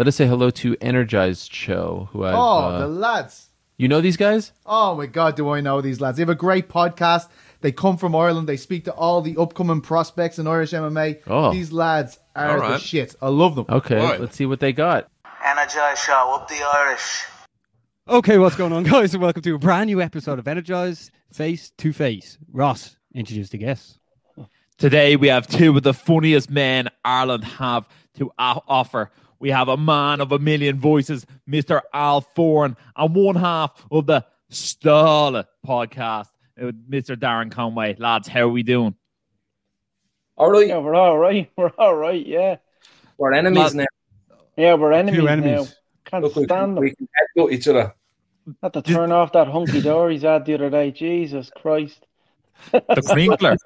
Let us say hello to Energized Show, who I Oh, uh, the lads. you know these guys. Oh my God, do I know these lads? They have a great podcast. They come from Ireland. They speak to all the upcoming prospects in Irish MMA. Oh. These lads are All the shit. I love them. Okay, Right. let's see what they got. Energize Show, up the Irish. Okay, what's going on, guys? And welcome to a brand new episode of Energize Face to Face. Ross, introduce the guests. Today we have two of the funniest men Ireland have to offer. We have a man of a million voices, Mr. Al Foran, and one half of the Stall podcast, Mr. Darren Conway. Lads, how are we doing? All right, Yeah, we're all right. We're all right. Yeah, we're enemies now. yeah, we're enemies, enemies. now. Can't Look, stand can, them. we can headbutt each other. Had to turn off that hunky dory ad the other day. Jesus Christ, The Crinkler.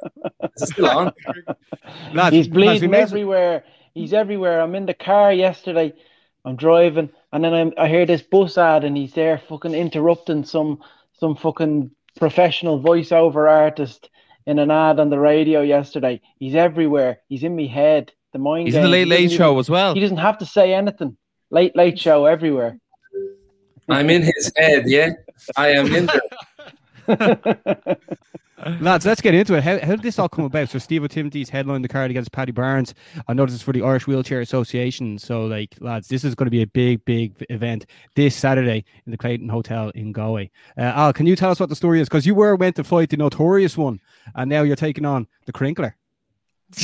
Is still on? Lads, he's bleeding may as- everywhere. He's everywhere. I'm in the car yesterday. I'm driving, and then I'm, I hear this bus ad, and he's there fucking interrupting some some fucking professional voiceover artist in an ad on the radio yesterday. He's everywhere. He's in my head. The mind. He's in the. Late Late Show even- as well. He doesn't have to say anything. Late Late Show everywhere. I'm in his head, yeah. I am in there. Lads, let's get into it. How, how did this all come about? So, Steve Timothy's headlined the card against Paddy Barnes. I know this is for the Irish Wheelchair Association. So, like, lads, this is going to be a big, big event this Saturday in the Clayton Hotel in Galway. Uh, Al, can you tell us what the story is? Because you were meant to fight the notorious one, and now you're taking on the Crinkler.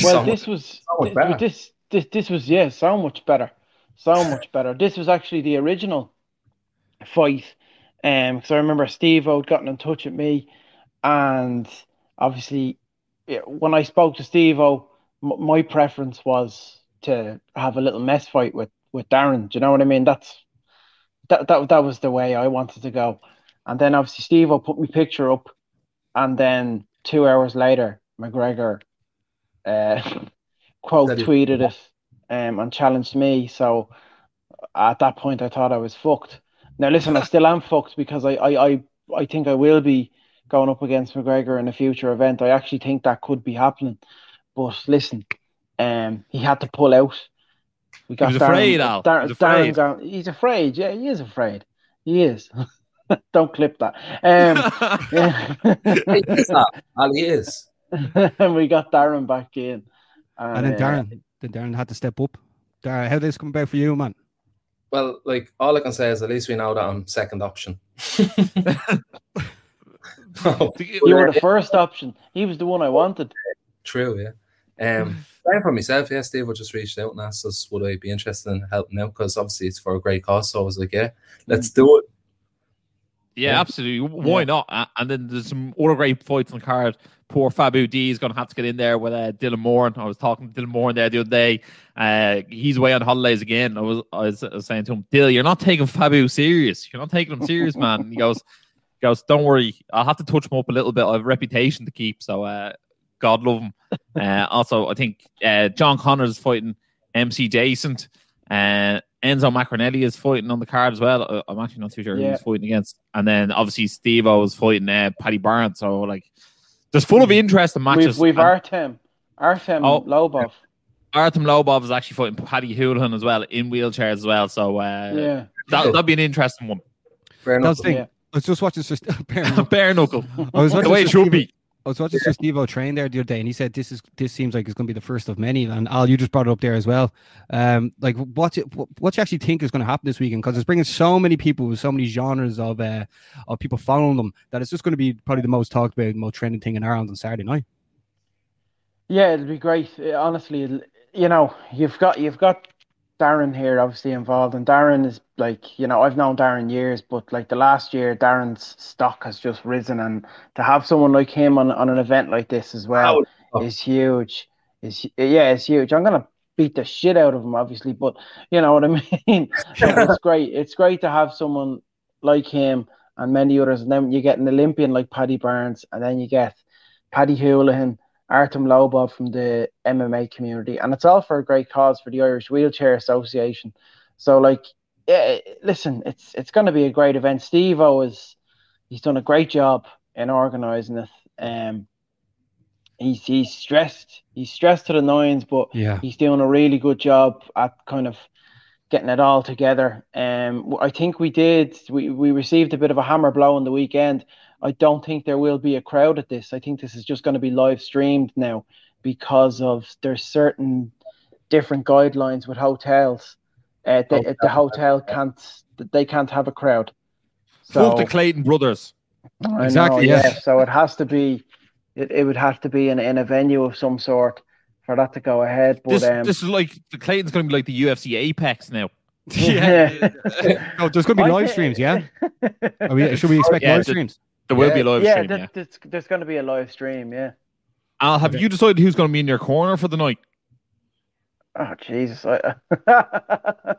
Well, So this was much better. this, this this was yeah, so much better, so much better. This was actually the original fight, um, because I remember Steve had gotten in touch with me, and obviously, when I spoke to Steve O, m- my preference was to have a little mess fight with with Darren. Do you know what I mean? That's that that that was the way I wanted to go, and then obviously Steve O put my picture up, and then two hours later, McGregor uh, quote tweeted it um, and challenged me. So at that point, I thought I was fucked. Now listen, I still am fucked because I, I, I, I think I will be going up against McGregor in a future event. I actually think that could be happening. But listen, um, he had to pull out. We got was afraid, Darren, Al. Darren, He was afraid. Darren he's afraid. Yeah, he is afraid. He is. Don't clip that. Um, yeah. He is that. Ali is. and we got Darren back in. And then uh, Darren, then Darren had to step up. Darren, how did this come about for you, man? Well, like all I can say is at least we know that I'm second option. oh, You were the first option. He was the one I wanted. true, yeah. Um, playing for myself, yeah. Steve would just reached out and asked us would I be interested in helping out because obviously it's for a great cause. So I was like, yeah, let's do it. Yeah, Yeah. absolutely. Why not? Uh, And then there's some other great fights on the card. Poor Fabu D is going to have to get in there with uh, Dylan Moore. I was talking to Dylan Moore there the other day. Uh, he's away on holidays again. I was, I was, I was saying to him, Dill, you're not taking Fabu serious. You're not taking him serious, man. And he goes, he goes, don't worry. I'll have to touch him up a little bit. I have a reputation to keep. So, uh, God love him. Uh, also, I think uh, John Connors is fighting MC Jason. Uh, Enzo Macronelli is fighting on the card as well. Uh, I'm actually not too sure who Yeah. he's fighting against. And then obviously Steve O is fighting uh, Paddy Barnes. So like, there's full of interesting matches. We've, we've And Artem, Artem Oh. Lobov. Artem Lobov is actually fighting Paddy Holohan as well in wheelchairs as well. So uh, Yeah. that, that'd be an interesting one. Fair That was enough. the thing. Yeah. I was just watching Sir St- Bare knuckle. I was the watching way it should Steve- be. I was watching Sir Steve train there the other day, and he said this is this seems like it's going to be the first of many. And Al, you just brought it up there as well. Um, like what's it, what what you actually think is going to happen this weekend? Because it's bringing so many people with so many genres of uh of people following them that it's just going to be probably the most talked about, most trending thing in Ireland on Saturday night. Yeah, it'll be great. Uh, Honestly, it'll- you know, you've got you've got Darren here obviously involved, and Darren is like, you know, I've known Darren years, but like the last year, Darren's stock has just risen, and to have someone like him on on an event like this as well Oh. is huge. Is yeah, it's huge. I'm gonna beat the shit out of him, obviously, but you know what I mean. it's great. It's great to have someone like him and many others, and then you get an Olympian like Paddy Barnes, and then you get Paddy Holohan, Artem Lobov from the MMA community, and it's all for a great cause for the Irish Wheelchair Association. So, like, yeah, listen, it's it's going to be a great event. Steve O is he's done a great job in organising it. Um, he's he's stressed. He's stressed to the nines, but Yeah. he's doing a really good job at kind of getting it all together. Um, I think we did. We we received a bit of a hammer blow on the weekend. I don't think there will be a crowd at this. I think this is just going to be live streamed now because of there's certain different guidelines with hotels. Uh, they, the hotel can't they can't have a crowd. Fuck So the Clayton brothers. I Exactly, know, yeah. yeah. So it has to be, it, it would have to be in, in a venue of some sort for that to go ahead. But This, um, this is like the Clayton's going to be like the UFC Apex now. yeah. oh, there's going to be live streams, yeah. Are we, should we expect Yeah, live the- streams? There will Yeah. be a live yeah, stream. that- Yeah. that's- there's going to be a live stream. Yeah. Al, have you decided who's going to be in your corner for the night? Oh Jesus. I,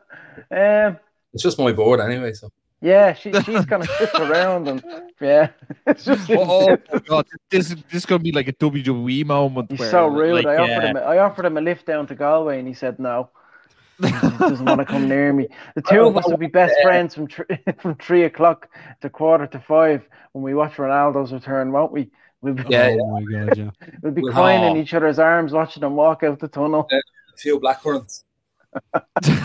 um. It's just my board anyway. So Yeah, she, she's gonna sit around and yeah, it's just Oh, oh God, this is this is going to be like a WWE moment. he's where, so rude. like, I offered uh, him I offered him a lift down to Galway and he said no. He doesn't want to come near me. The two of us will be best friends from thr from three o'clock to quarter to five when we watch Ronaldo's return, won't we? We'll be, Yeah, oh my god, yeah. we'll be We'll- crying in each other's arms, watching them walk out the tunnel. a few blackcurrants.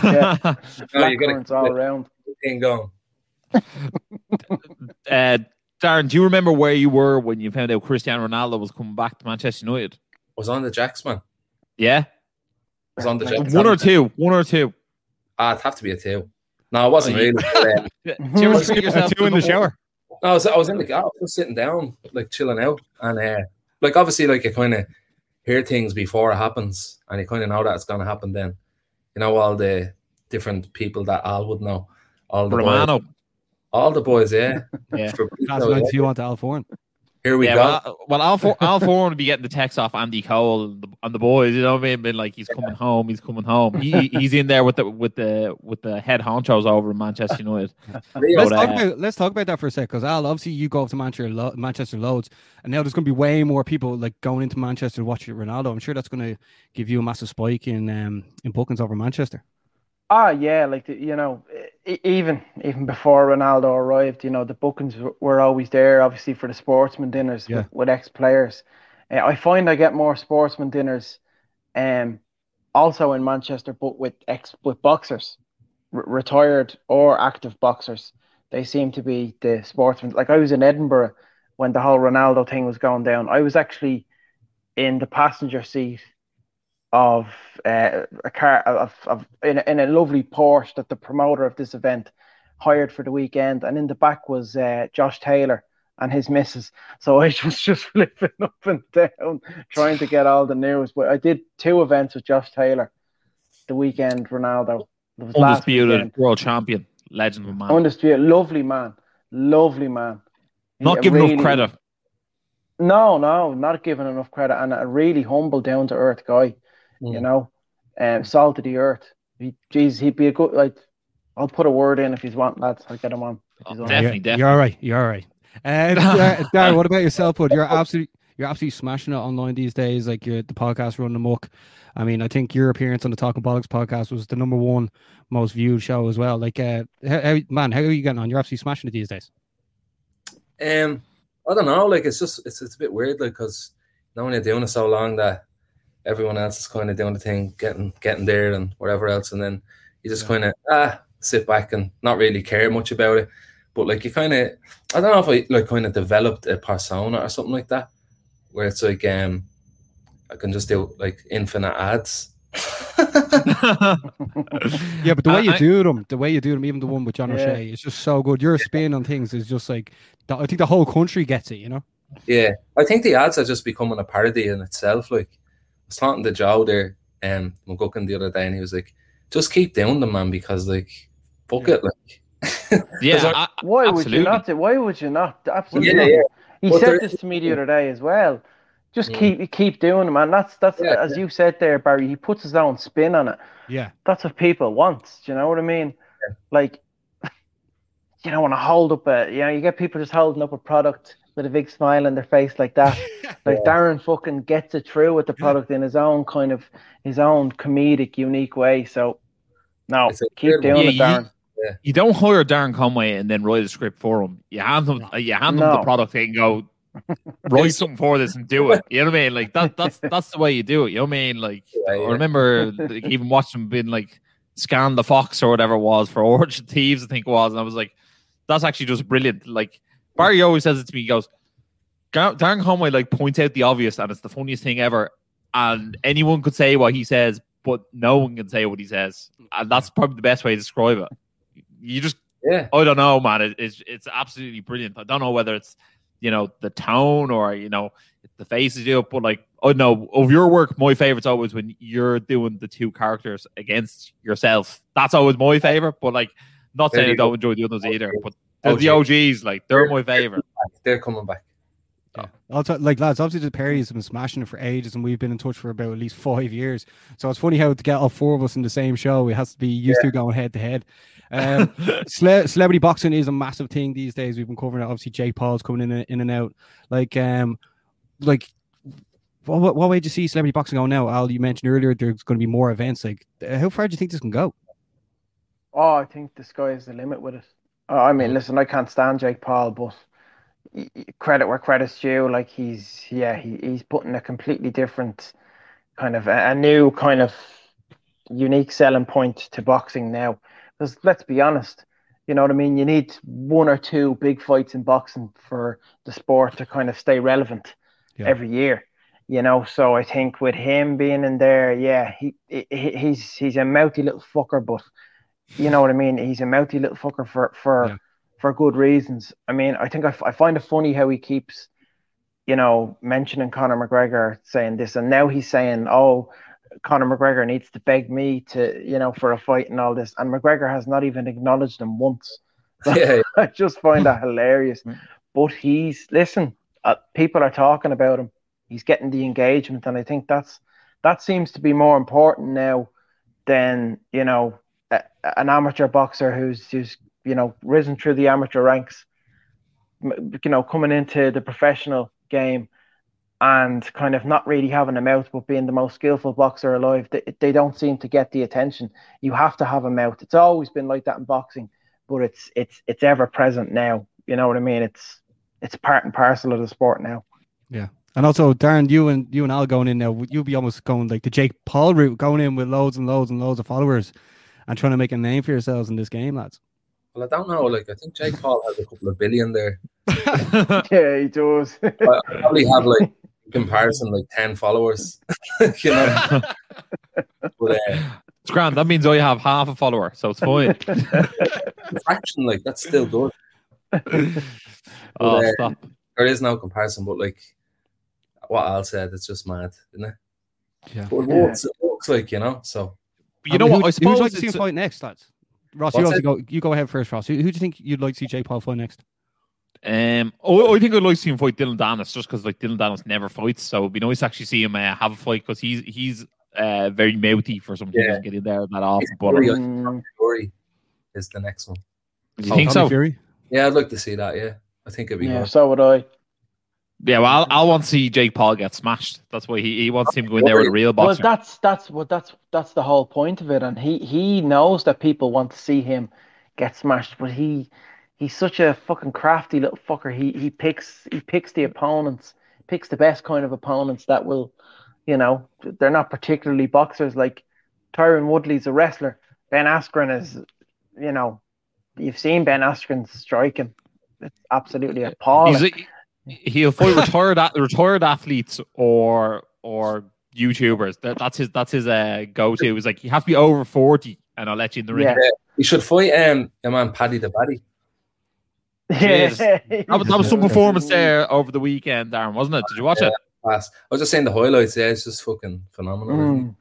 Yeah. No, Black you got all around. a thing going. uh, Darren, do you remember where you were when you found out Cristiano Ronaldo was coming back to Manchester United? Was on the Jacks, man. Yeah, Was on the Jacks. one or two, one or two. Ah, it'd have to be a two. No, it wasn't Oh, really. but, Do you ever treat yourself Two in the shower. No, I was, I was in the I was just sitting down, like chilling out, and uh, like obviously, like you kind of hear things before it happens, and you kind of know that it's gonna happen. Then, you know, all the different people that Al would know, all the boys, all the boys, yeah. Yeah. Fabrizio, That's yeah. you want to Al Foran. Here we yeah, go. well, well, Al, For- Al Foran would be getting the text off Andy Cole and the, and the boys. You know what I mean? Been like he's coming home. He's coming home. He, he's in there with the with the with the head honchos over in Manchester United. Let's But, talk uh, about let's talk about that for a sec, because Al, obviously you go up to Manchester, lo- Manchester loads, and now there's going to be way more people like going into Manchester to watch Ronaldo. I'm sure that's going to give you a massive spike in um in bookings over Manchester. Ah, yeah, like the, you know, even even before Ronaldo arrived, you know, the bookings were always there, obviously for the sportsman dinners Yeah. with, with ex players. Uh, I find I get more sportsman dinners, um, also in Manchester, but with ex with boxers, r- retired or active boxers. They seem to be the sportsmen. Like I was in Edinburgh when the whole Ronaldo thing was going down. I was actually in the passenger seat of uh, a car of, of in, a, in a lovely Porsche that the promoter of this event hired for the weekend, and in the back was uh, Josh Taylor and his missus. So I was just flipping up and down trying to get all the news. But I did two events with Josh Taylor the weekend. Ronaldo it was last Undisputed world champion, legend of man. Undisputed, lovely man, lovely man. Not giving really- enough credit. No, no, not giving enough credit, and a really humble, down to earth guy. You Mm. know, um, salt of the earth. He, geez, he'd be a good like. I'll put a word in if he's want, lads. I'll get him on. Oh, on. Definitely, you're, definitely. You're all right. You're all right. And uh, Darren, what about yourself, bud? You're absolutely you're absolutely smashing it online these days. Like you're the podcast running amok. I mean, I think your appearance on the Talking Bollocks podcast was the number one most viewed show as well. Like, uh, how, how, man, how are you getting on? You're absolutely smashing it these days. Um, I don't know. Like it's just it's it's a bit weird, like because now when you're doing it so long that everyone else is kind of doing the thing, getting getting there and whatever else, and then you just kind of ah sit back and not really care much about it. But like you kind of, I don't know if I like kind of developed a persona or something like that, where it's like um, I can just do like infinite ads. Yeah, but the way I- you I- do them, the way you do them, even the one with John Yeah. O'Shea, it's just so good. Your spin on things is just like, I think the whole country gets it. You know. Yeah, I think the ads are just becoming a parody in itself. Like I was talking to Joe there, um, McGuckin the other day, and he was like, "Just keep doing them, man, because like, fuck it, like." Yeah, I- Why would you not? do- Why would you not? Absolutely. yeah, not. yeah. He But said this to me the other day as well. Just Mm. keep keep doing it, man. That's that's Yeah, as you said there, Barry. He puts his own spin on it. Yeah. That's what people want. Do you know what I mean? Like, you don't want to hold up a, you know, you get people just holding up a product with a big smile on their face like that. Like Darren fucking gets it through with the product in his own kind of his own comedic, unique way. So, no, keep doing one. it, Darren. you don't hire Darren Conway and then write a script for him. You hand them, you hand them the No. product and go write something for this and do it. You know what I mean? Like that. That's that's the way you do it. You know what I mean? Like Yeah, I remember like, even watching him being like Scan the Fox or whatever it was for Origin Thieves, I think it was, and I was like, that's actually just brilliant. Like Barry always says it to me. He goes, Darren Conway like points out the obvious, and it's the funniest thing ever. And anyone could say what he says, but no one can say what he says, and that's probably the best way to describe it. You just Yeah. I don't know, man. It, it's it's absolutely brilliant. I don't know whether it's you know the tone or you know the faces you do, but like oh no, of your work, my favorite's always when you're doing the two characters against yourself. That's always my favorite. But like, not There saying I don't go. enjoy the others either, but the, the OGs, like they're my favorite. They're coming back. Also, like lads, obviously the Perrys have been smashing it for ages, and we've been in touch for about at least five years. So it's funny how to get all four of us in the same show, it has to be used to going head to head. Um, cele- celebrity boxing is a massive thing these days. We've been covering it. Obviously, Jake Paul's coming in and, in and out. Like, um, like what, what, what way do you see celebrity boxing going now? Al, you mentioned earlier there's going to be more events. Like, how far do you think this can go? Oh, I think the sky is the limit with it. Uh, I mean, listen, I can't stand Jake Paul, but credit where credit's due. Like he's, yeah, he, he's putting a completely different kind of a, a new kind of unique selling point to boxing now. Because let's be honest, you know what I mean. You need one or two big fights in boxing for the sport to kind of stay relevant Yeah. every year. You know, so I think with him being in there, yeah, he, he he's he's a mouthy little fucker, but you know what I mean. He's a mouthy little fucker for for Yeah. for good reasons. I mean, I think I find it funny how he keeps, you know, mentioning Conor McGregor saying this, and now he's saying, "Oh, Conor McGregor needs to beg me to, you know, for a fight and all this," and McGregor has not even acknowledged him once. Yeah, I just find that hilarious. Mm. But he's listen, uh, people are talking about him. He's getting the engagement, and I think that's that seems to be more important now than you know a, an amateur boxer who's who's you know risen through the amateur ranks, you know, coming into the professional game and kind of not really having a mouth, but being the most skillful boxer alive. They, they don't seem to get the attention. You have to have a mouth. It's always been like that in boxing, but it's it's it's ever present now. You know what I mean? It's it's part and parcel of the sport now. Yeah. And also, Darren, you and you and Al going in now, you'll be almost going like the Jake Paul route, going in with loads and loads and loads of followers and trying to make a name for yourselves in this game, lads. well, I don't know. Like, I think Jake Paul has a couple of billion there. Yeah, he does. I I probably have like in comparison like ten followers. you know, but uh, It's grand. That means I have half a follower, so it's fine. the fraction like that's still good. oh, uh, stop. There is no comparison, but like what Al said, it's just mad, isn't it? Yeah. But it works, it works like you know. So But you know what? I suppose Who'd you like to see him fight next, lads? Ross, What's you, obviously go, you go ahead first, Ross. Who, who do you think you'd like to see Jake Paul fight next? Um, oh, I think I'd like to see him fight Dillon Danis just because like Dillon Danis never fights, so it'd be nice to actually see him uh, have a fight because he's he's uh, very mouthy for something. He Yeah. doesn't get in there that often. But Fury, Mm, Fury is the next one. do you think Tommy so? Fury? Yeah, I'd like to see that. Yeah, I think it'd be yeah, good. so would I. Yeah, well, I want to see Jake Paul get smashed. That's why he, he wants him going there with a real Well, boxer. that's that's what that's that's the whole point of it, and he he knows that people want to see him get smashed, but he he's such a fucking crafty little fucker. He he picks he picks the opponents, picks the best kind of opponents that will, you know, they're not particularly boxers. Like Tyron Woodley's a wrestler. Ben Askren is, you know, you've seen Ben Askren striking. It's absolutely appalling. He's a, he'll fight retired retired athletes or or YouTubers. That, that's his that's his uh, go to. Is like you have to be over forty, and I'll let you in the ring. Yeah. We should fight um your man Paddy the Baddy. Jesus. Yeah. That was, that was some performance there over the weekend, Darren, wasn't it? Did you watch it? Pass. I was just saying the highlights. Yeah, it's just fucking phenomenal. Mm.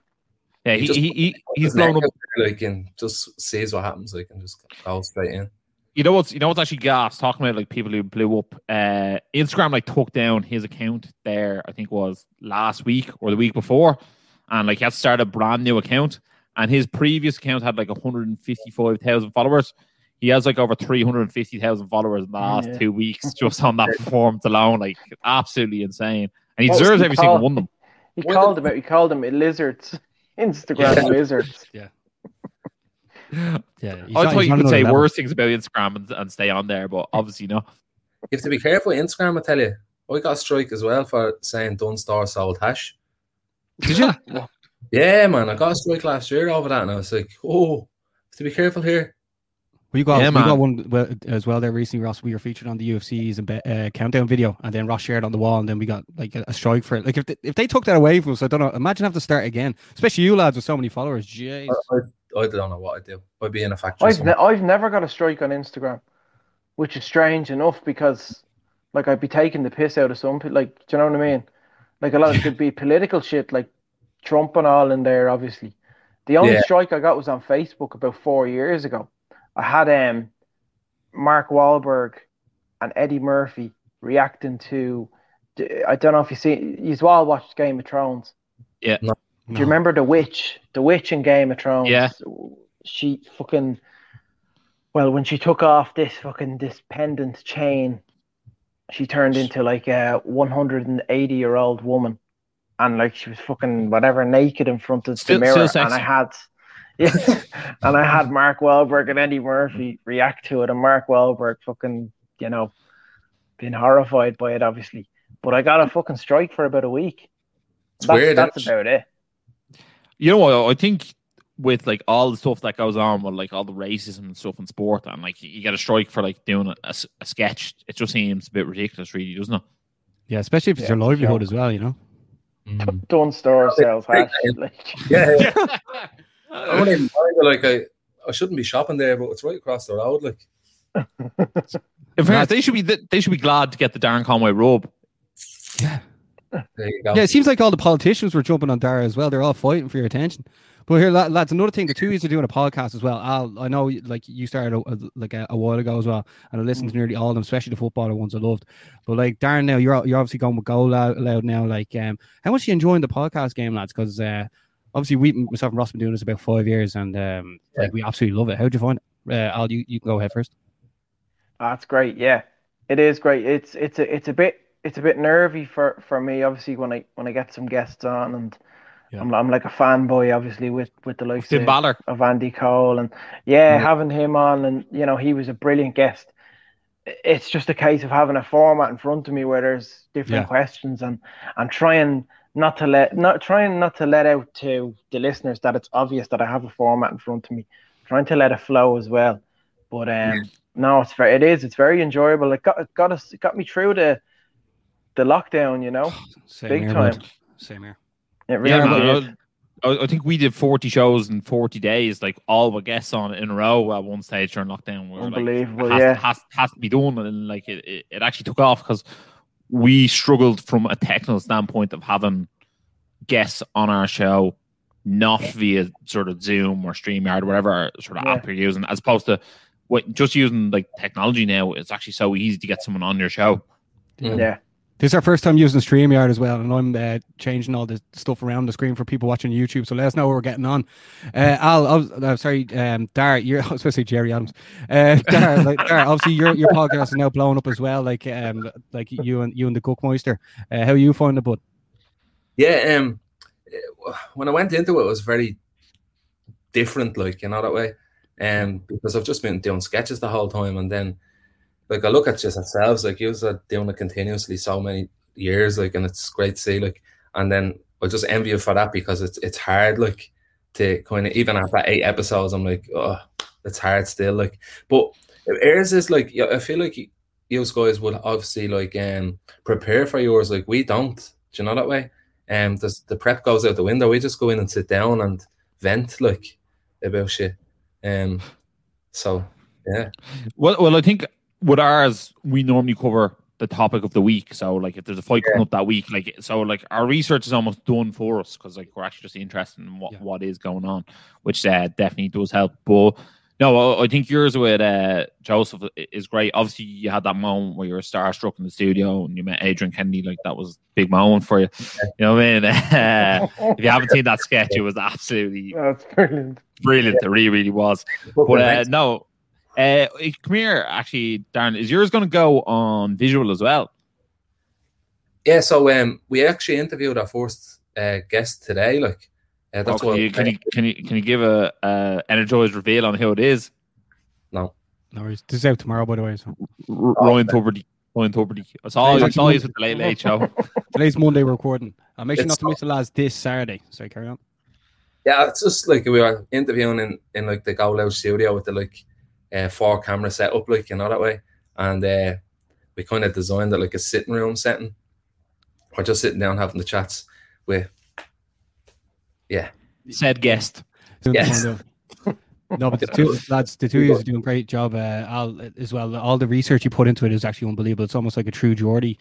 Yeah, He he, just- he, he he's His blown up. like and just sees what happens, like and just goes straight in. You know what's you know what's actually gas talking about like people who blew up. Uh, Instagram like took down his account there. I think was last week or the week before, and like he had to start a brand new account. And his previous account had like 155 thousand followers. He has like over 350,000 followers in the last Yeah. two weeks just on that performance alone. Like absolutely insane, and he What deserves he every single one of them. He called the- them. He called them lizards. Instagram Yeah. lizards. Yeah, I he's thought you could say level. worse things about Instagram and, and stay on there, but obviously no. You have to be careful Instagram, I tell you. I got a strike as well for saying Dunnes Stores sold hash. Did you? Yeah, man, I got a strike last year over that, and I was like, oh, have to be careful here. We got Yeah, we man. got one as well there recently, Ross. We were featured on the UFC's and uh, countdown video, and then Ross shared on the wall, and then we got like a, a strike for it. Like if they, if they took that away from us, I don't know. Imagine having to start again, especially you lads with so many followers. Jeez. I, I, I don't know what I'd do. I'd be in a factory. I've, ne- I've never got a strike on Instagram, which is strange enough because, like, I'd be taking the piss out of some people. Like, do you know what I mean? Like, a lot of it could be political shit, like Trump and all in there, obviously. The only Yeah. strike I got was on Facebook about four years ago. I had um Mark Wahlberg and Eddie Murphy reacting to. I don't know if you see. You've all watched Game of Thrones. Yeah. No. Do you remember the witch? The witch in Game of Thrones. Yeah. She fucking. Well, when she took off this fucking this pendant chain, she turned into like a 180 year old woman, and like she was fucking whatever naked in front of Still- the mirror, and I had. Yeah, and I had Mark Wahlberg and Eddie Murphy react to it, and Mark Wahlberg fucking, you know, being horrified by it, obviously. But I got a fucking strike for about a week. It's that's, weird. That's about it. You know what? I think with like all the stuff that goes on with like all the racism and stuff in sport, and like you get a strike for like doing a sketch, it just seems a bit ridiculous, really, doesn't it? Yeah, especially if it's Yeah, your livelihood sure. as well. You know. Mm. Dunnes Store sales hash. Like, Yeah, yeah. I don't even mind. Like I, I shouldn't be shopping there, but it's right across the road. Like, In fairness, they should be they should be glad to get the Darren Conway robe. Yeah. There you go. Yeah, it seems like all the politicians were jumping on Dara as well. They're all fighting for your attention. But here, lads, another thing, the two of you are doing a podcast as well. Al, I know, like you started a, a- like a, a while ago as well, and I listened to nearly all of them, especially the footballer ones I loved. But like Darren, now you're you're obviously going with Go Loud, loud now. Like, um, how much are you enjoying the podcast game, lads? Because uh, obviously we myself and Ross been doing this about five years, and um, like we absolutely love it. How'd you find it? Uh, Al, you, you can go ahead first. That's great. Yeah, it is great. It's it's a it's a bit it's a bit nervy for for me. Obviously, when I when I get some guests on, and Yeah. I'm I'm like a fanboy, obviously with with the likes of, Balor. of Andy Cole, and yeah, Yeah. having him on, and you know he was a brilliant guest. It's just a case of having a format in front of me where there's different Yeah. questions, and and trying not to let not trying not to let out to the listeners that it's obvious that I have a format in front of me. Trying to let it flow as well, but um. No, it's very. It is. It's very enjoyable. It got it got us. It got me through the the lockdown. You know, Same big here, time. bud. Same here. It really Yeah, man. I, I think we did 40 shows in 40 days, like all with guests on in a row at one stage during lockdown. We were like, Unbelievable, has, yeah. has, has to be done. And like it, it, it actually took off because we struggled from a technical standpoint of having guests on our show, not via sort of Zoom or StreamYard or whatever sort of Yeah. app you're using, as opposed to what just using like technology now. It's actually so easy to get someone on your show. Mm. Yeah, This is our first time using StreamYard as well, and I'm uh, changing all the stuff around the screen for people watching YouTube. So let us know what we're getting on. Uh, Al, I was, uh, sorry, um, Dar, you're supposed to say Gerry Adams. Uh, Dar, like, obviously your your podcast is now blowing up as well. Like um, like you and you and the Cookmeister. Uh, how you find it, bud? Yeah, um, when I went into it, it was very different, like you know that way, um, because I've just been doing sketches the whole time, and then like I look at just ourselves, like you are doing it continuously so many years, like, and it's great to see, like, and then I just envy you for that because it's it's hard, like, to kind of even after eight episodes, I'm like, oh, it's hard still, like, but ours is like, I feel like you guys would obviously like um prepare for yours, like we don't. Do you know that way? Um, there's, the prep goes out the window. We just go in and sit down and vent like about shit. Um, so yeah, Well, well, I think with ours, we normally cover the topic of the week. So, like, if there's a fight coming up that week, like, so like our research is almost done for us because like we're actually just interested in what, Yeah. what is going on, which uh, definitely does help. But no, I, think yours with uh, Joseph is great. Obviously, you had that moment where you were starstruck in the studio and you met Adrian Kennedy. Like that was a big moment for you. You know what I mean? if you haven't seen that sketch, it was absolutely that's brilliant. brilliant. It really, really was. But uh, no, uh, come here. Actually, Darren, is yours going to go on visual as well? yeah. So um, we actually interviewed our first uh, guest today. Like uh, that's Oh, what can, you, can you can you can you give a uh, energized reveal on who it is? no. No worries. This is out tomorrow, by the way. So R- Ryan Tubridy. Ryan Tubridy. I saw I saw you with the late late show. today's Monday recording. I'll make sure It's not to miss the lads this Saturday. Sorry, carry on. Yeah, it's just like we were interviewing in, in like the Go Loud studio with the like uh, four camera setup, like you know that way, and uh, we kind of designed it like a sitting room setting. We're just sitting down having the chats with, yeah, Said guest. Yes. No, but the two lads, the two of you are doing a great job. Uh, Al as well. All the research you put into it is actually unbelievable. It's almost like a true Geordie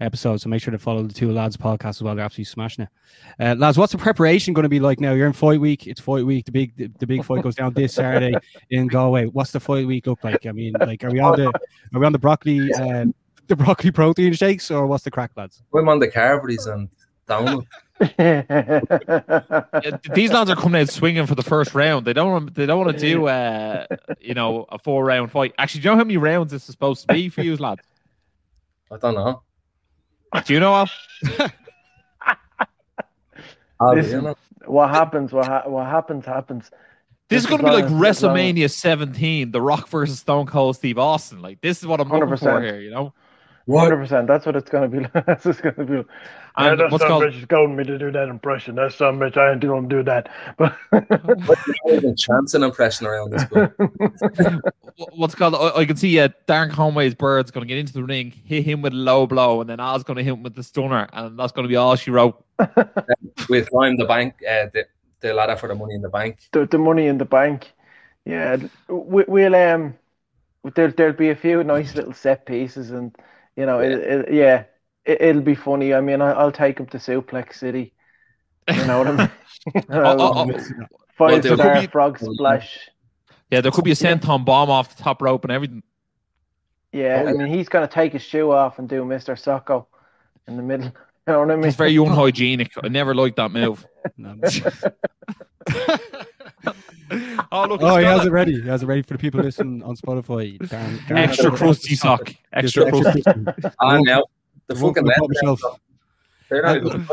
episode. So make sure to follow the two lads podcast as well. They're absolutely smashing it. Uh, lads, what's the preparation going to be like now? You're in fight week. It's fight week. The big the, the big fight goes down this Saturday in Galway. What's the fight week look like? I mean, like, are we on the are we on the broccoli uh, the broccoli protein shakes or what's the crack, lads? I'm on the carveries and down. Yeah, These lads are coming out swinging for the first round. They don't. want- They don't want to do, uh, you know, a four round fight. Actually, do you know how many rounds this is supposed to be for you, lads? I don't know. Do you know? Al? I'll be, Listen, you know. what happens? What ha- what happens? Happens. This is going to be like long as- as long as- WrestleMania 17, The Rock versus Stone Cold Steve Austin. Like this is what I'm looking for 100%. here. You know, Hundred percent. That's what it's gonna be. like. That's what it's gonna be. like. Yeah, and that what's son called bitch is goading me to do that impression. That son bitch, I ain't gonna do that. But Not even chance an impression around this. But what's called. I, I can see uh, Darren Conway's bird's going to get into the ring, hit him with a low blow, and then Al's going to hit him with the stunner, and that's going to be all she wrote. we climb the bank, uh, the, the ladder for the money in the bank. the, the money in the bank. Yeah, we, we'll um, there there'll be a few nice little set pieces, and you know, it, it, yeah, it, it'll be funny. I mean, I, I'll take him to Suplex City. You know what I mean? Oh, oh, oh. Five Well, there star could be- frog splash. Yeah, there could be a senton bomb off the top rope and everything. Yeah, Oh, I yeah. mean, he's gonna take his shoe off and do Mister Socko in the middle. You know what I mean? It's very unhygienic. I never liked that move. No. oh look, Oh, he has it ready. He has it ready for the people listening on Spotify. Darren, Darren extra has crusty ready. sock. Extra Just crusty. crusty. Ah, now the One fucking for the shelf. They're not even-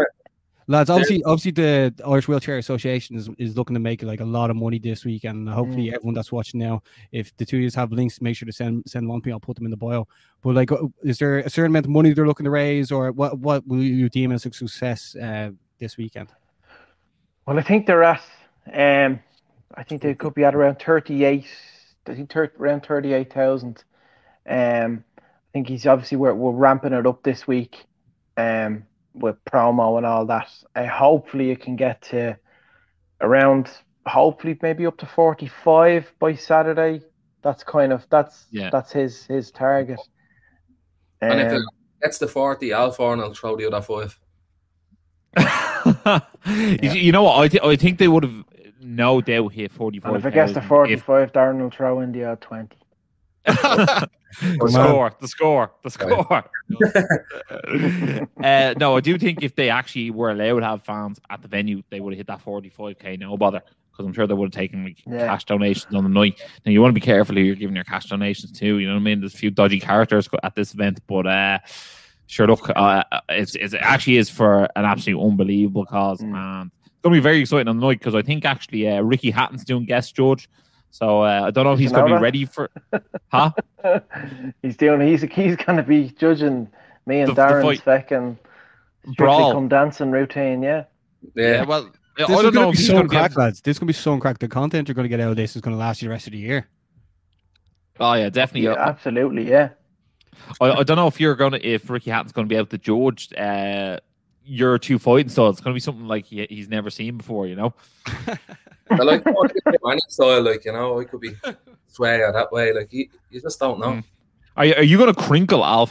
Lads, obviously, obviously, the Irish Wheelchair Association is, is looking to make like a lot of money this week, and hopefully, everyone that's watching now, if the two of you have links, make sure to send send one to me. I'll put them in the bio. But like, uh, is there a certain amount of money they're looking to raise, or what? What will you deem as a success uh, this weekend? Well, I think they're at. Um, I think they could be at around thirty-eight. I think thir- around thirty-eight thousand. Um, I think he's obviously we're we're ramping it up this week. Um, with promo and all that. Uh, hopefully, it can get to around. Hopefully, maybe up to forty-five by Saturday. That's kind of that's Yeah. that's his his target. And if Um, it gets the 40, I'll four and I'll throw the other five. you, you know what? I, th- I think they would have no doubt hit 45. and if it gets to forty-five, Darren will throw in the odd twenty. the score, the score, the score. uh, no, I do think if they actually were allowed to have fans at the venue, they would have hit that 45k, no bother. Because I'm sure they would have taken like, Yeah. cash donations on the night. Now, you want to be careful who you're giving your cash donations to. You know what I mean? There's a few dodgy characters at this event, but uh, sure, look, uh, it's, it's, it actually is for an absolutely unbelievable cause. Mm. And it's going to be very exciting on the night because I think actually uh, Ricky Hatton's doing guest judge. So uh, I don't know if he's going to be ready for. Huh? he's doing. He's he's going to be judging me and The- the Darren's fight. fucking strictly Brawl. come dancing routine. Yeah, Yeah, Yeah. well, I This don't is know going if to be so going to crack, able- lads. This is going to be so crack. The content you're going to get out of this is going to last you the rest of the year. Oh yeah, definitely. yeah, absolutely. Yeah, I, I don't know if you're gonna if Ricky Hatton's gonna be able to judge uh, your two fighting styles. It's gonna be something like he, he's never seen before. You know. I like any style, like you know, it could be sway or that way. Like you, you just don't know. Mm. Are you, are you gonna crinkle Al?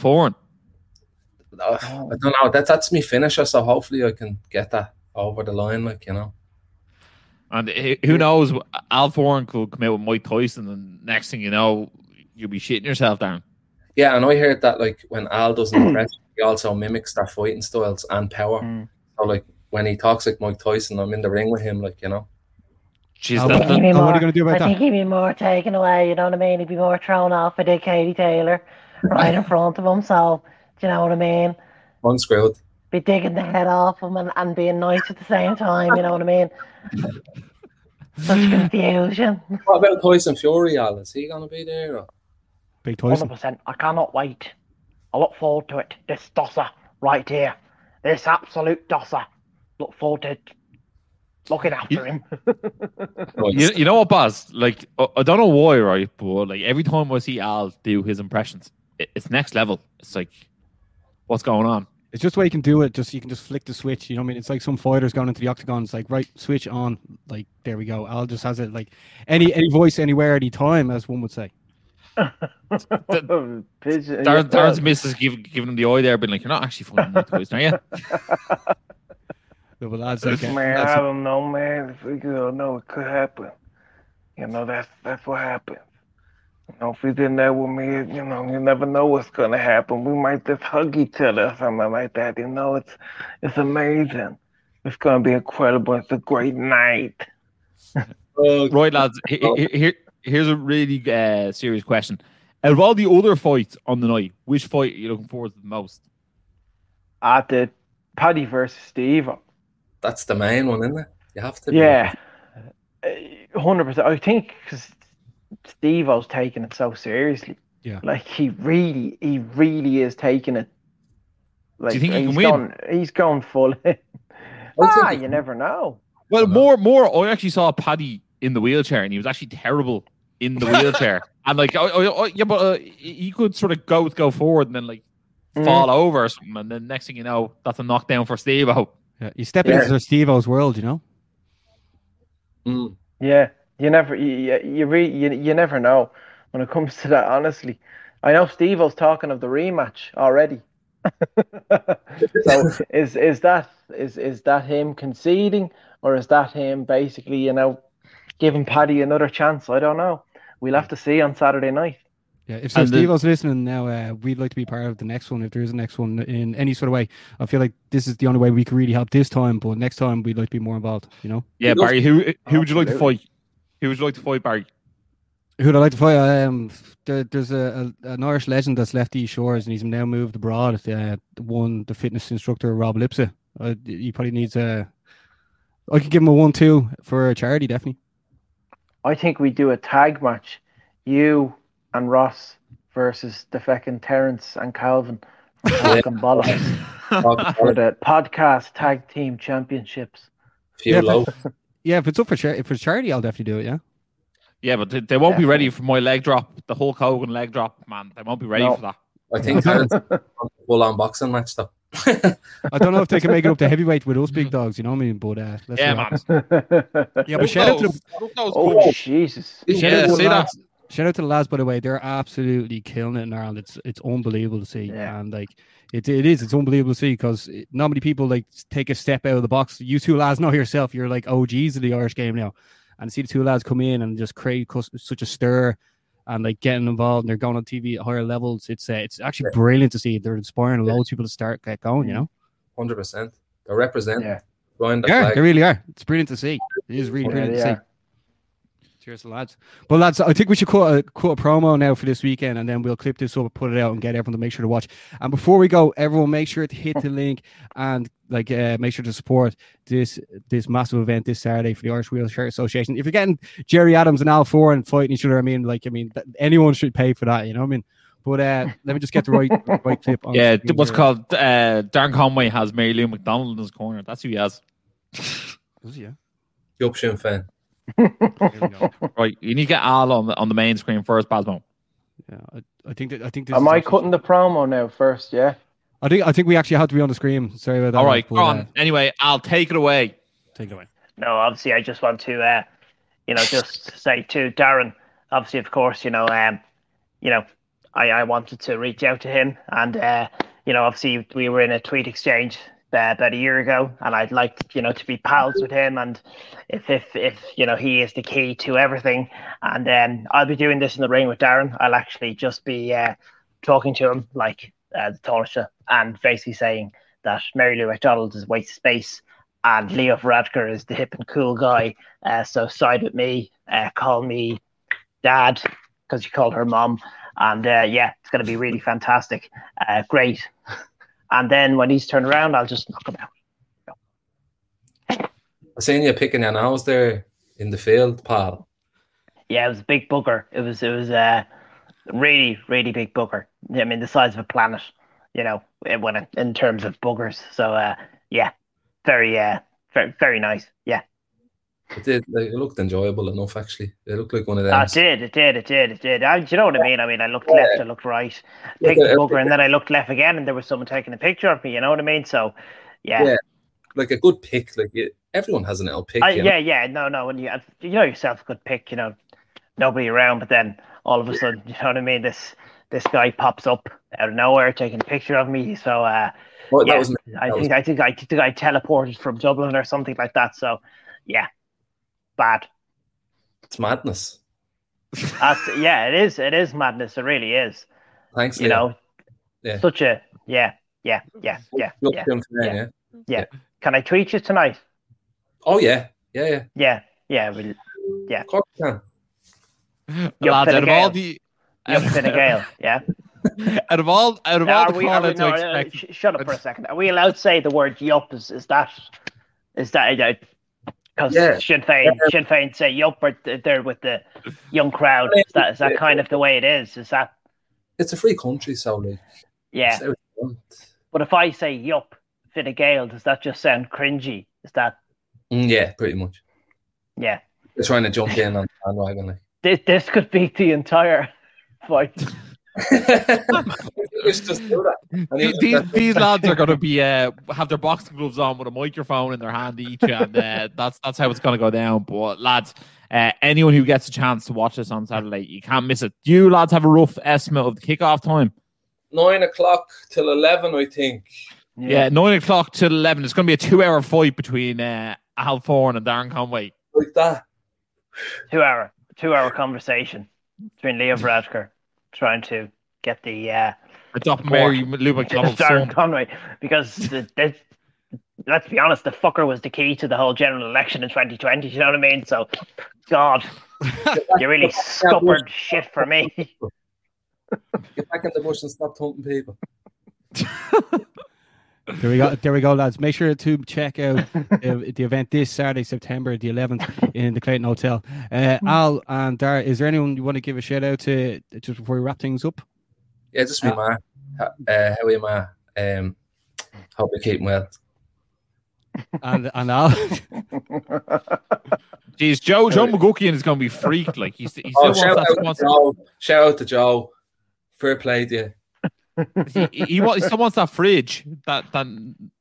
Uh, I don't know. That that's me finisher, so hopefully I can get that over the line. Like you know, And who- knows? Al Foran could come out with Mike Tyson, and next thing you know, you'll be shitting yourself down. Yeah. And I heard that like when Al doesn't impress, he also mimics their fighting styles and power. Mm. So like when he talks like Mike Tyson, I'm in the ring with him. Like you know, Jeez, Al- that, that- Al- what are you going to do about I that? think he'd be more taken away, you know what I mean? He'd be more thrown off by Dick Katie Taylor right in front of him. So, do you know what I mean? unscrewed. Be digging the head off him and, and being nice at the same time, you know what I mean? Such confusion. What about Tyson Fury? Al is he gonna be there? Or? Big Tyson. 100%. I cannot wait. I look forward to it. This dosser right here. This absolute dosser. Look forward to it. looking after him. You, you know what, Baz? Like, I I don't know why, right? But like every time I see Al do his impressions, it, it's next level. It's like, what's going on? It's just the way you can do it. Just you can just flick the switch. You know what I mean? It's like some fighters going into the octagon. It's like right, switch on. Like there we go. Al just has it like any any voice anywhere, any time, as one would say. Pigeon- Darren, Darren's missus give, giving him the eye there, being like, "You're not actually fucking with the are you?" Yeah, but lads, like, uh, Man, lads, I don't know, man. If we could know, it could happen. You know, that's that's what happens. You know, if he's in there with me, you know, you never know what's gonna happen. We might just hug each other or something like that. You know, it's it's amazing. It's gonna be incredible. It's a great night. Right, lads. he- he- Here, here's a really uh, serious question. Out of all the other fights on the night, which fight are you looking forward to the most? At the Paddy versus Steve. that's the main one, isn't it? You have to. Yeah, hundred percent. I think because Steve was taking it so seriously. Yeah. like he really, he really is taking it. Like, you think he he's can win? Going, he's going full. in. Ah, you never know. Well, more, more. I actually saw Paddy in the wheelchair, and he was actually terrible in the wheelchair. and like, oh, oh, oh, yeah, but uh, he could sort of go go forward and then like Mm. fall over or something, and then next thing you know, that's a knockdown for Steve. Oh, yeah, you step Yeah. into Steve O's world, you know. Mm. Yeah, you never, you, you, you, re, you, you never know when it comes to that. Honestly, I know Steve O's talking of the rematch already. so is is that is is that him conceding or is that him basically you know giving Paddy another chance? I don't know. We'll have to see on Saturday night. Yeah, if so And Steve was listening now, uh, we'd like to be part of the next one. If there is a next one in any sort of way, I feel like this is the only way we can really help this time. But next time, we'd like to be more involved. You know, yeah, Barry. Who who would you like to fight? Who would you like to fight, Barry? who'd I like to fight? Um, there, there's a, a an Irish legend that's left these shores, and he's now moved abroad. Uh, one, the fitness instructor, Rob Lipsett. Uh, he probably needs a. I could give him a one-two for a charity, definitely. I think we do a tag match, you and Ross versus the feckin' Terence and Calvin from Talking Bollocks for the podcast tag team championships. Few Yeah, low. Yeah, if it's up for char- if it's charity, I'll definitely do it. Yeah. Yeah, but they, they won't be ready for my leg drop, the Hulk Hogan leg drop, man. They won't be ready No. for that. I think that's a full on boxing match though. I don't know if they can make it up to heavyweight with us big dogs. You know what I mean? But uh, let's Yeah, man. Yeah, but shout out to the oh Jesus! Shout Yeah, out to the see that? lads. Shout out to the lads, by the way. They're absolutely killing it in Ireland. It's it's unbelievable to see, Yeah. and like it, it is. It's unbelievable to see because not many people like take a step out of the box. You two lads know yourself. You're like OGs of the Irish game now, and see the two lads come in and just create such a stir, and like getting involved. and They're going on TV at higher levels. It's uh, it's actually brilliant to see. They're inspiring loads of people to start get going. You know, Hundred percent. They represent Yeah. The yeah, they really are. It's brilliant to see. It is really Yeah, brilliant they to see. Are. Cheers, lads. But lads, I think we should cut a, cut a promo now for this weekend, and then we'll clip this up, put it out, and get everyone to make sure to watch. And before we go, everyone make sure to hit the link and like uh, make sure to support this this massive event this Saturday for the Irish Wheelchair Association. If you're getting Gerry Adams and Al Foran fighting each other, I mean, like, I mean, th- anyone should pay for that. You know what I mean? But uh, let me just get the right right clip. On Yeah, what's here. called uh, Darren Conway has Mary Lou McDonald in his corner. That's who he has. Does he, yeah. Yup, Sinn Féin. Here we go. Right, you need to get Al on the, on the main screen first, Basmo. Yeah, I, I think that I think this Am is I actually- cutting the promo now first? Yeah. I think I think we actually have to be on the screen. Sorry about that. All right, but, go uh, on. Anyway, I'll take it away. take it away. no, obviously, I just want to, uh, you know, just say to Darren, obviously, of course, you know, um, you know, I, I wanted to reach out to him, and uh, you know, obviously, we were in a tweet exchange uh, about a year ago, and I'd like, you know, to be pals with him, and if if if you know, he is the key to everything, and um, I'll be doing this in the ring with Darren. I'll actually just be uh, talking to him like uh, the Taoiseach, and basically saying that Mary Lou McDonald is waste of space and Leo Varadkar is the hip and cool guy. Uh, so side with me, uh, call me dad because you called her mom, and uh, yeah, it's going to be really fantastic, uh, great. And then when he's turned around, I'll just knock him out. I seen you picking your nose there in the field, pal. Yeah, it was a big booger. It was it was a really really big booger. I mean, the size of a planet. You know, when it, in terms of boogers. So uh, yeah, very uh, very very nice. Yeah. It did. Like, it looked enjoyable enough. Actually, it looked like one of them. It did, it did, it did, it did. I, do you know what I mean? I mean, I looked left, I looked right, picked the uh, bugger, and then I looked left again, and there was someone taking a picture of me. You know what I mean? So, yeah, Yeah, like a good pick. Like it, everyone has an L pick. I, you know? yeah, yeah. No, no. When you you know yourself, good pick. You know, nobody around, but then all of a sudden, you know what I mean? This this guy pops up out of nowhere taking a picture of me. So, uh, Well, that yeah, was- I think I think I think I teleported from Dublin or something like that. So, yeah, bad. It's madness. That's, yeah, it is. It is madness. It really is. Thanks, You Leo. know, Yeah. such a yeah, yeah, yeah, yeah, Look yeah, today, yeah, yeah. yeah. Can I tweet you tonight? Oh yeah, yeah, yeah. Yeah, yeah, we'll, yeah. Of course you can. You're Lads, out of all the You're Fine Gael, yeah. out of all out of all the we, we, no, I uh, expect, sh- shut up for a second. Are we allowed to say the word yup? Is, is that is that because Yeah. Sinn Féin Sinn Féin say yup th- they're with the young crowd? Is that is that kind of the way it is? Is that It's a free country, so like. yeah? But if I say yup, Fine Gael, does that just sound cringy? Is that Mm, yeah, pretty much. yeah? They're trying to jump in on bandwagon. Like. This this could be the entire fight. Let's just do that. And these, these, these lads are going to be uh, have their boxing gloves on with a microphone in their hand each, and uh, that's that's how it's going to go down. But lads, uh, anyone who gets a chance to watch this on Saturday, you can't miss it. Do you lads have a rough estimate of the kickoff time? Nine o'clock till eleven, I think. Yeah, nine o'clock till eleven. It's going to be a two-hour fight between uh, Al Foran and Darren Conway. Like that. two hour two hour conversation between Leo Varadkar trying to get the uh Adopt support Mary Lou McDonald's Darren son. Conway because the, the, let's be honest, the fucker was the key to the whole general election in 2020. You know what I mean? So, God, you really scuppered shit for me. Get back in the bush and stop thumping people. There we go. There we go, lads. Make sure to check out uh, the event this Saturday, September the 11th, in the Clayton Hotel. Uh, Al and Dara, is there anyone you want to give a shout out to just before we wrap things up? Yeah, just me, ma. Uh, how are you, ma? Um, hope you keep well. And and Al, Jeez, Joe Joe McGuckian is going to be freaked. Like he's he still Oh, wants shout, out to. Joe. shout out to Joe. Fair play to you. He, he, wa- he still wants that fridge, that that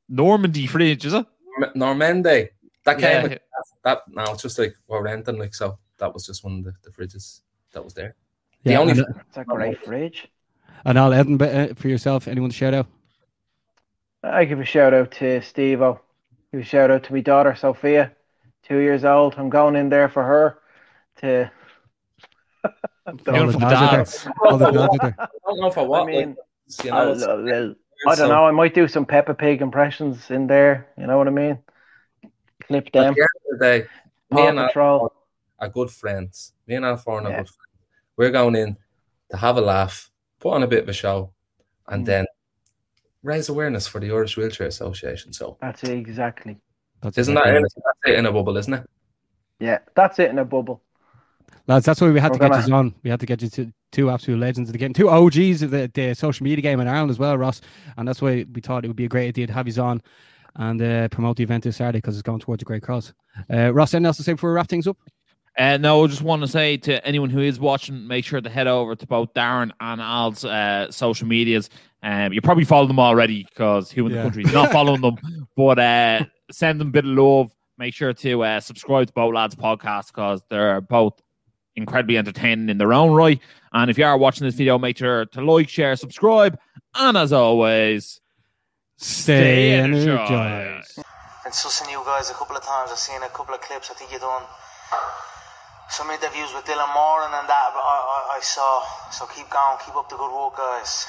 Normandy fridge, is it? Normandy. That came Yeah. with that. No, it's just like we're renting, like so. That was just one of the, the fridges that was there. The Yeah, only and- It's a great fridge. and Al Edinburgh uh, for yourself. Anyone to shout out? I give a shout out to Steve O. Give a shout out to my daughter Sophia, two years old. I'm going in there for her to. Beautiful All the dads. All the nods are there. I don't know for what. I mean, like, you know, I'll- it's- I'll- I'll- I so- don't know. I might do some Peppa Pig impressions in there. You know what I mean? Clip them. the the day, me Paw and Al Patrol. are good friends. Me and Al Foran are Yeah. good friends. We're going in to have a laugh, put on a bit of a show, and Mm. then raise awareness for the Irish Wheelchair Association. So That's it exactly. That's isn't that exactly it? it. That's it in a bubble, isn't it? Yeah, that's it in a bubble. Lads, that's why we had We're to get gonna- you on. We had to get you to two absolute legends of the game, two OGs of the, the social media game in Ireland as well, Ross. And that's why we thought it would be a great idea to have you on and uh, promote the event this Saturday because it's going towards a great cause. Uh, Ross, anything else to say before we wrap things up? Uh, no, I just want to say to anyone who is watching, make sure to head over to both Darren and Al's uh, social medias. Um, you probably follow them already because who in the Yeah. country is not following them. But uh, send them a bit of love. Make sure to uh, subscribe to both lads' podcast because they're both incredibly entertaining in their own right. And if you are watching this video, make sure to like, share, subscribe, and as always, Stay energized. energized. Been sussing you guys a couple of times. I've seen a couple of clips. I think you done some interviews with Dylan Moran and that. But I, I, I saw. So keep going. Keep up the good work, guys.